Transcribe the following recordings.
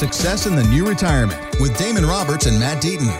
Success in the New Retirement with Damon Roberts and Matt Deaton.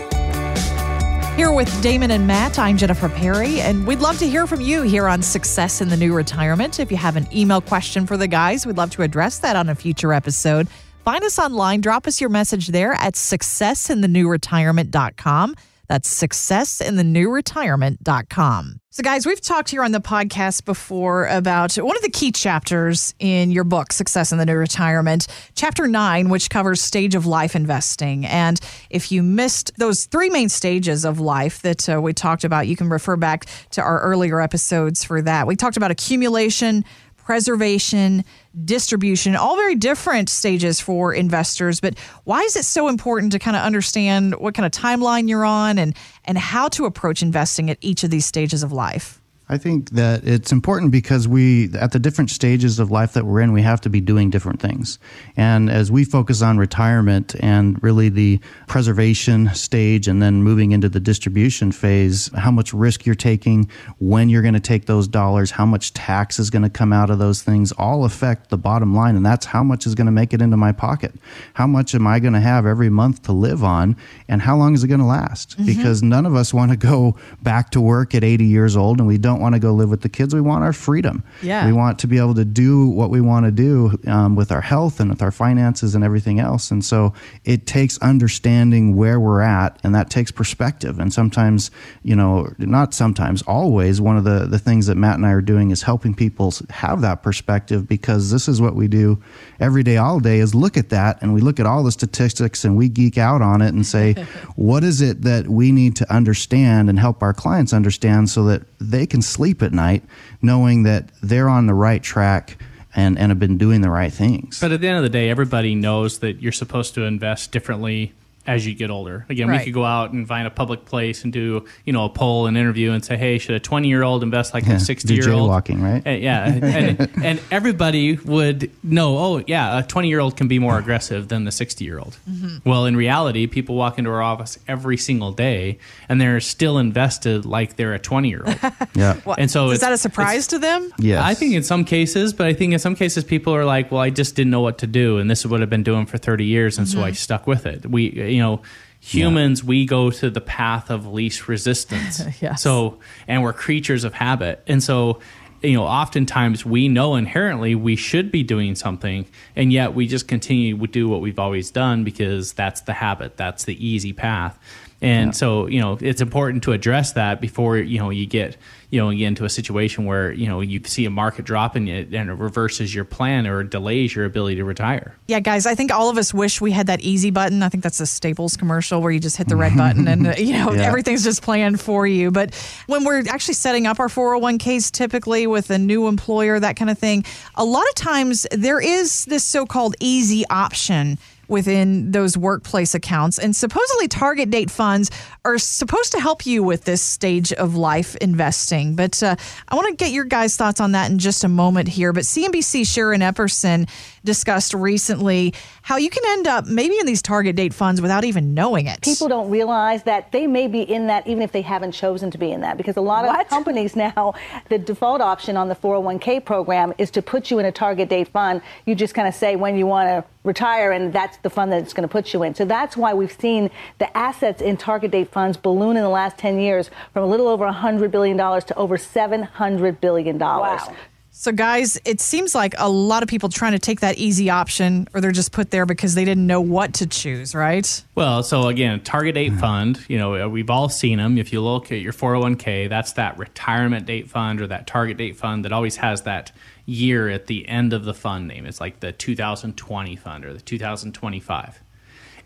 Here with Damon and Matt, I'm Jennifer Perry, and we'd love to hear from you here on Success in the New Retirement. If you have an email question for the guys, we'd love to address that on a future episode. Find us online, drop us your message there at successinthenewretirement.com. That's successinthenewretirement.com. So, guys, we've talked here on the podcast before about one of the key chapters in your book, Success in the New Retirement, chapter nine, which covers stage of life investing. And if you missed those three main stages of life that uh, we talked about, you can refer back to our earlier episodes for that. We talked about accumulation, preservation, distribution, all very different stages for investors. But why is it so important to kind of understand what kind of timeline you're on and, and how to approach investing at each of these stages of life? I think that it's important because we, at the different stages of life that we're in, we have to be doing different things. And as we focus on retirement and really the preservation stage and then moving into the distribution phase, how much risk you're taking, when you're going to take those dollars, how much tax is going to come out of those things, all affect the bottom line. And that's how much is going to make it into my pocket. How much am I going to have every month to live on? And how long is it going to last? Mm-hmm. Because none of us want to go back to work at 80 years old and we don't want to go live with the kids. We want our freedom. Yeah. We want to be able to do what we want to do um, with our health and with our finances and everything else. And so it takes understanding where we're at, and that takes perspective. And sometimes, you know, not sometimes, always, one of the, the things that Matt and I are doing is helping people have that perspective because this is what we do every day, all day is look at that and we look at all the statistics and we geek out on it and say, what is it that we need to understand and help our clients understand so that they can sleep at night knowing that they're on the right track and, and have been doing the right things. But at the end of the day, everybody knows that you're supposed to invest differently as you get older. Again, right. we could go out and find a public place and do, you know, a poll and interview and say, hey, should a 20 year old invest like yeah, a 60 year old? Walking, right? And, yeah. and, and, everybody would know, oh, yeah, a 20 year old can be more aggressive than the 60 year old. Mm-hmm. Well, in reality, people walk into our office every single day and they're still invested like they're a 20 year old. yeah. Well, and so is that a surprise to them? Yeah. I think in some cases, but I think in some cases people are like, well, I just didn't know what to do. And this is what I've been doing for 30 years. And mm-hmm. so I stuck with it. We, you know, humans yeah. we go to the path of least resistance yes. so and we're creatures of habit and so you know oftentimes we know inherently we should be doing something and yet we just continue to do what we've always done because that's the habit that's the easy path and yeah. so you know it's important to address that before you know you get you know, you get into a situation where, you know, you see a market drop and it, and it reverses your plan or delays your ability to retire. Yeah, guys, I think all of us wish we had that easy button. I think that's a Staples commercial where you just hit the red button and, you know, yeah. everything's just planned for you. But when we're actually setting up our 401ks, typically with a new employer, that kind of thing, a lot of times there is this so called easy option within those workplace accounts. And supposedly, target date funds are supposed to help you with this stage of life investing. But uh, I want to get your guys' thoughts on that in just a moment here. But CNBC Sharon Epperson discussed recently how you can end up maybe in these target date funds without even knowing it. People don't realize that they may be in that even if they haven't chosen to be in that because a lot what? of companies now, the default option on the 401k program is to put you in a target date fund. You just kind of say when you want to retire and that's the fund that it's going to put you in. So that's why we've seen the assets in target date funds balloon in the last 10 years from a little over $100 billion to over $700 billion. Wow. So, guys, it seems like a lot of people trying to take that easy option, or they're just put there because they didn't know what to choose, right? Well, so again, target date fund, you know, uh, we've all seen them. If you look at your 401k, that's that retirement date fund or that target date fund that always has that year at the end of the fund name. It's like the 2020 fund or the 2025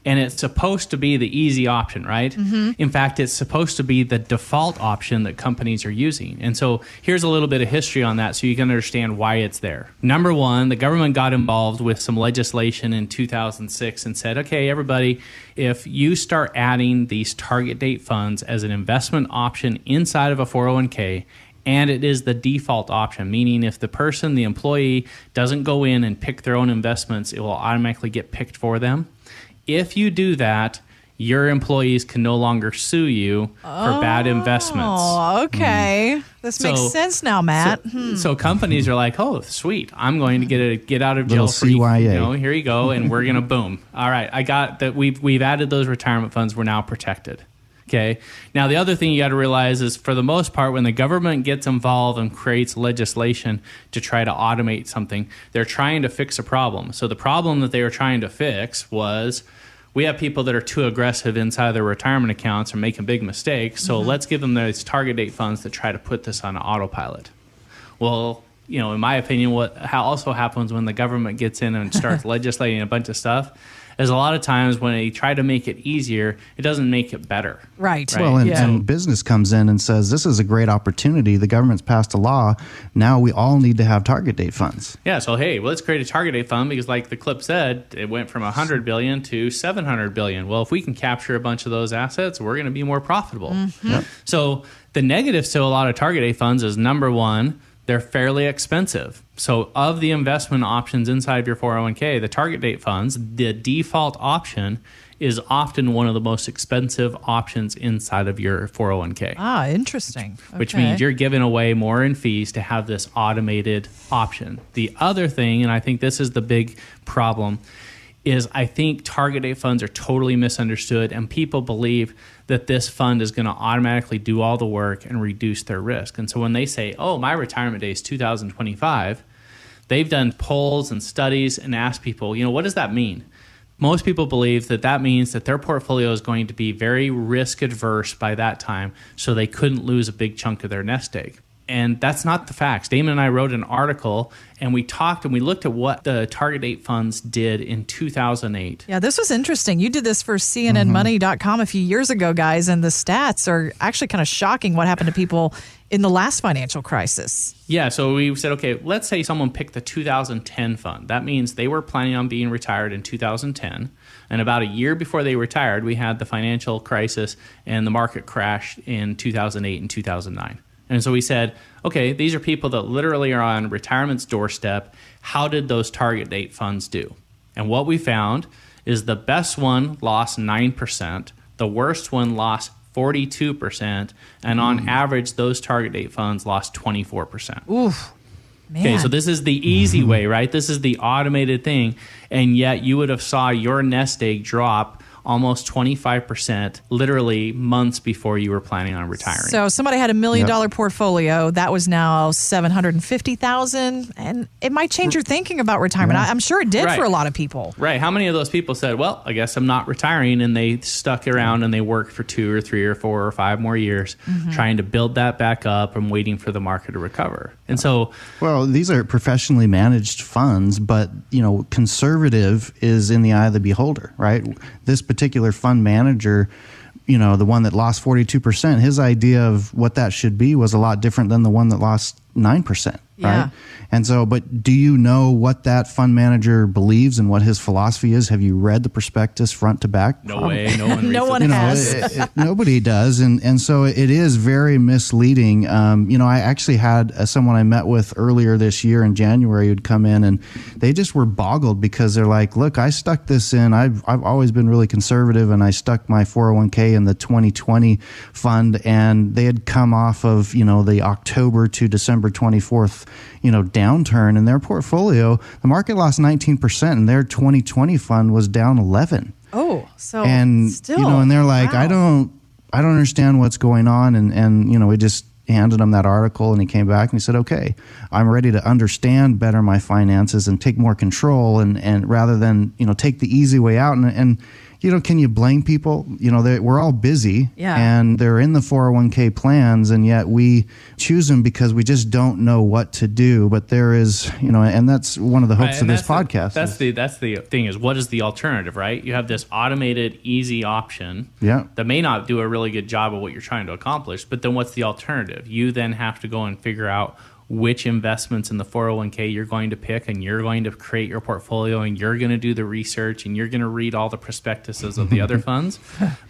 and it's supposed to be the easy option, right? Mm-hmm. In fact, it's supposed to be the default option that companies are using. And so here's a little bit of history on that so you can understand why it's there. Number one, the government got involved with some legislation in 2006 and said, okay, everybody, if you start adding these target date funds as an investment option inside of a 401k, and it is the default option, meaning if the person, the employee, doesn't go in and pick their own investments, it will automatically get picked for them if you do that, your employees can no longer sue you for bad investments. Oh, okay. This makes sense now, Matt. So, Hmm. so companies are like, "Oh, sweet! I'm going to get a get out of jail Little free. CYA. You know, here you go, and we're gonna boom. All right, I got that. We've we've added those retirement funds. We're now protected. Okay. Now the other thing you got to realize is, for the most part, when the government gets involved and creates legislation to try to automate something, they're trying to fix a problem. So the problem that they were trying to fix was we have people that are too aggressive inside their retirement accounts and making big mistakes. So mm-hmm. let's give them those target date funds that try to put this on autopilot. Well, you know, in my opinion, what also happens when the government gets in and starts legislating a bunch of stuff is a lot of times when they try to make it easier, it doesn't make it better. Right. Right. Well, and, Yeah. and business comes in and says, This is a great opportunity. The government's passed a law. Now we all need to have target date funds. Yeah, so hey, well, let's create a target date fund because, like the clip said, it went from 100 billion to 700 billion. Well, if we can capture a bunch of those assets, we're going to be more profitable. Mm-hmm. So the negatives to a lot of target date funds is number one, they're fairly expensive. So of the investment options inside of your 401k, the target date funds, the default option is often one of the most expensive options inside of your 401k Ah, interesting. which Okay. means you're giving away more in fees to have this automated option. The other thing, and I think this is the big problem, is I think target date funds are totally misunderstood, and people believe that this fund is going to automatically do all the work and reduce their risk. And so when they say, "Oh, my retirement day is 2025," they've done polls and studies and asked people, you know, what does that mean? Most people believe that that means that their portfolio is going to be very risk adverse by that time, so they couldn't lose a big chunk of their nest egg. And that's not the facts. Damon and I wrote an article and we talked and we looked at what the target date funds did in 2008. Yeah, this was interesting. You did this for CNNMoney.com a few years ago, guys, and the stats are actually kind of shocking what happened to people in the last financial crisis. Yeah, so we said, okay, let's say someone picked the 2010 fund. That means they were planning on being retired in 2010. And about a year before they retired, we had the financial crisis and the market crash in 2008 and 2009. And so we said, okay, these are people that literally are on retirement's doorstep. How did those target date funds do? And what we found is the best one lost 9%, the worst one lost 42%, and on hmm. average, those target date funds lost 24%. Oof. Man. Okay, so this is the easy mm-hmm. way, right? This is the automated thing, and yet you would have saw your nest egg drop almost 25% literally months before you were planning on retiring. So somebody had a million Yep. dollar portfolio that was now seven hundred and fifty thousand, and it might change your thinking about retirement. I, I'm sure it did Right. for a lot of people. Right. How many of those people said, "Well, I guess I'm not retiring," and they stuck around and they worked for two or three or four or five more years, mm-hmm. trying to build that back up and waiting for the market to recover. And so, Well, these are professionally managed funds, but you know, conservative is in the eye of the beholder, right? This particular fund manager, you know, the one that lost 42%, his idea of what that should be was a lot different than the one that lost 9%, Yeah. right? And so, but do you know what that fund manager believes and what his philosophy is? Have you read the prospectus front to back? no way, no one. No one you know, has. it- it- nobody does, and and so it is very misleading. Um, you know, I actually had uh, someone I met with earlier this year in January who'd come in, and they just were boggled because they're like, "Look, I stuck this in. I've I've always been really conservative, and I stuck my 401k in the 2020 fund, and they had come off of you know the October to December 24th." You know, downturn in their portfolio. The market lost 19%, and their 2020 fund was down 11 Oh, so and still, you know and they're like wow. i don't i don't understand what's going on and and you know we just handed him that article and he came back and he said okay i'm ready to understand better my finances and take more control and and rather than you know take the easy way out and and you know can you blame people you know they, we're all busy Yeah. and they're in the 401k plans and yet we choose them because we just don't know what to do but there is you know and that's one of the hopes Right, of this that's the- podcast that's is- the that's the thing is what is the alternative, right? You have this automated, easy option Yeah. that may not do a really good job of what you're trying to accomplish. But then what's the alternative? You then have to go and figure out which investments in the 401k you're going to pick and you're going to create your portfolio and you're going to do the research and you're going to read all the prospectuses of the other funds.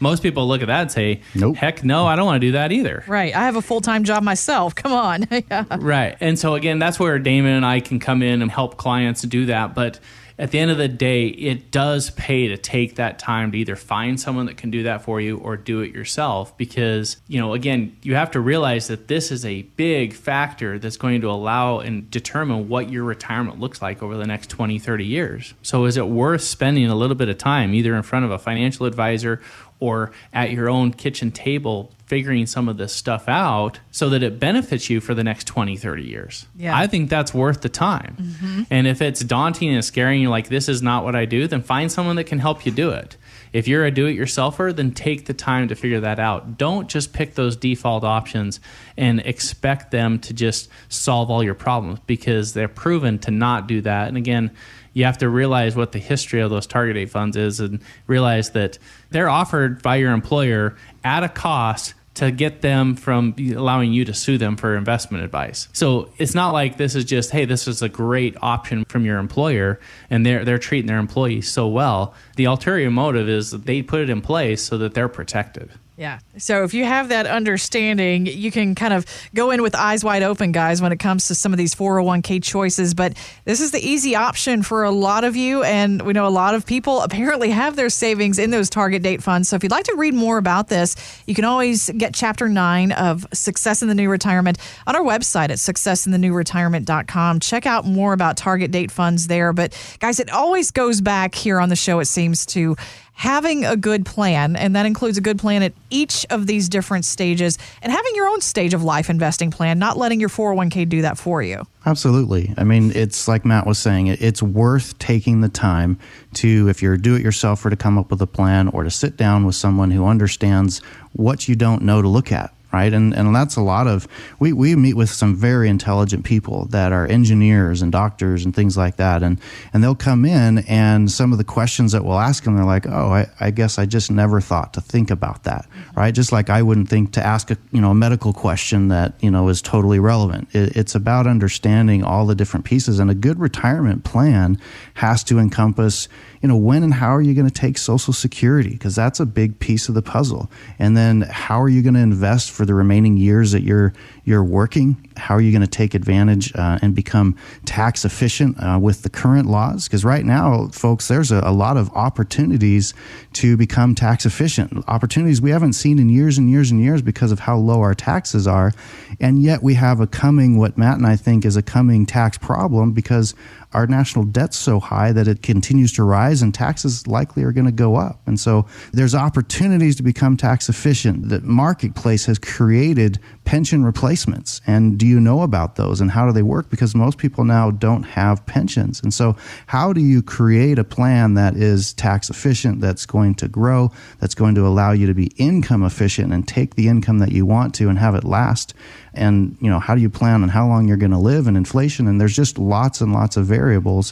Most people look at that and say, Nope. heck no, I don't want to do that either. right. I have a full time job myself. Come on. yeah. Right. And so again, that's where Damon and I can come in and help clients do that. But at the end of the day, it does pay to take that time to either find someone that can do that for you or do it yourself because, you know, again, you have to realize that this is a big factor that's going to allow and determine what your retirement looks like over the next 20, 30 years. So is it worth spending a little bit of time either in front of a financial advisor or at your own kitchen table figuring some of this stuff out so that it benefits you for the next 20 30 years. Yeah. i think that's worth the time. Mm-hmm. and if it's daunting and scary and you're like this is not what i do then find someone that can help you do it. If you're a do-it-yourselfer then take the time to figure that out. Don't just pick those default options and expect them to just solve all your problems because they're proven to not do that. And again you have to realize what the history of those target date funds is and realize that they're offered by your employer at a cost to get them from allowing you to sue them for investment advice. So it's not like this is just, hey, this is a great option from your employer and they're they're treating their employees so well. The ulterior motive is that they put it in place so that they're protected. Yeah. So if you have that understanding, you can kind of go in with eyes wide open, guys, when it comes to some of these 401k choices. But this is the easy option for a lot of you. And we know a lot of people apparently have their savings in those target date funds. So if you'd like to read more about this, you can always get chapter nine of Success in the New Retirement on our website at successinthenewretirement.com. Check out more about target date funds there. But guys, it always goes back here on the show, it seems, to having a good plan, and that includes a good plan at each of these different stages, and having your own stage of life investing plan, not letting your 401k do that for you. Absolutely. I mean, it's like Matt was saying, it's worth taking the time to, if you're a do it yourselfer, to come up with a plan or to sit down with someone who understands what you don't know to look at right? And and that's a lot of we we meet with some very intelligent people that are engineers and doctors and things like that, and and they'll come in and some of the questions that we'll ask them, they're like, oh, I, I guess I just never thought to think about that, right? Just like I wouldn't think to ask a you know a medical question that you know is totally relevant. It, it's about understanding all the different pieces, and a good retirement plan has to encompass you know, when and how are you going to take Social Security? Because that's a big piece of the puzzle. And then how are you going to invest for the remaining years that you're you're working? How are you going to take advantage uh, and become tax efficient uh, with the current laws? Because right now, folks, there's a, a, lot of opportunities to become tax efficient. Opportunities we haven't seen in years and years and years because of how low our taxes are. And yet we have a coming, what Matt and I think is a coming tax problem because our national debt's so high that it continues to rise and taxes likely are going to go up. And so there's opportunities to become tax efficient. The marketplace has created pension replacements. And do you know about those and how do they work? Because most people now don't have pensions. And so, how do you create a plan that is tax efficient, that's going to grow, that's going to allow you to be income efficient and take the income that you want to and have it last? And, you know, how do you plan on how long you're going to live and inflation? And there's just lots and lots of variables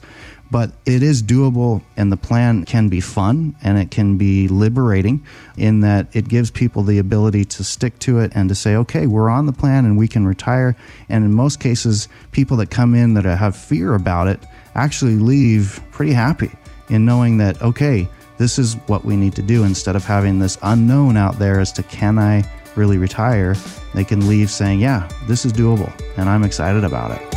but it is doable and the plan can be fun and it can be liberating in that it gives people the ability to stick to it and to say okay we're on the plan and we can retire. And in most cases people that come in that have fear about it actually leave pretty happy in knowing that okay this is what we need to do. Instead of having this unknown out there as to can i really retire? They can leave saying yeah this is doable and i'm excited about it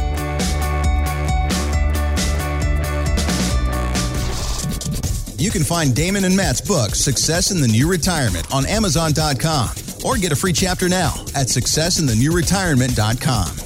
You can find Damon and Matt's book, Success in the New Retirement, on Amazon.com or get a free chapter now at successinthenewretirement.com.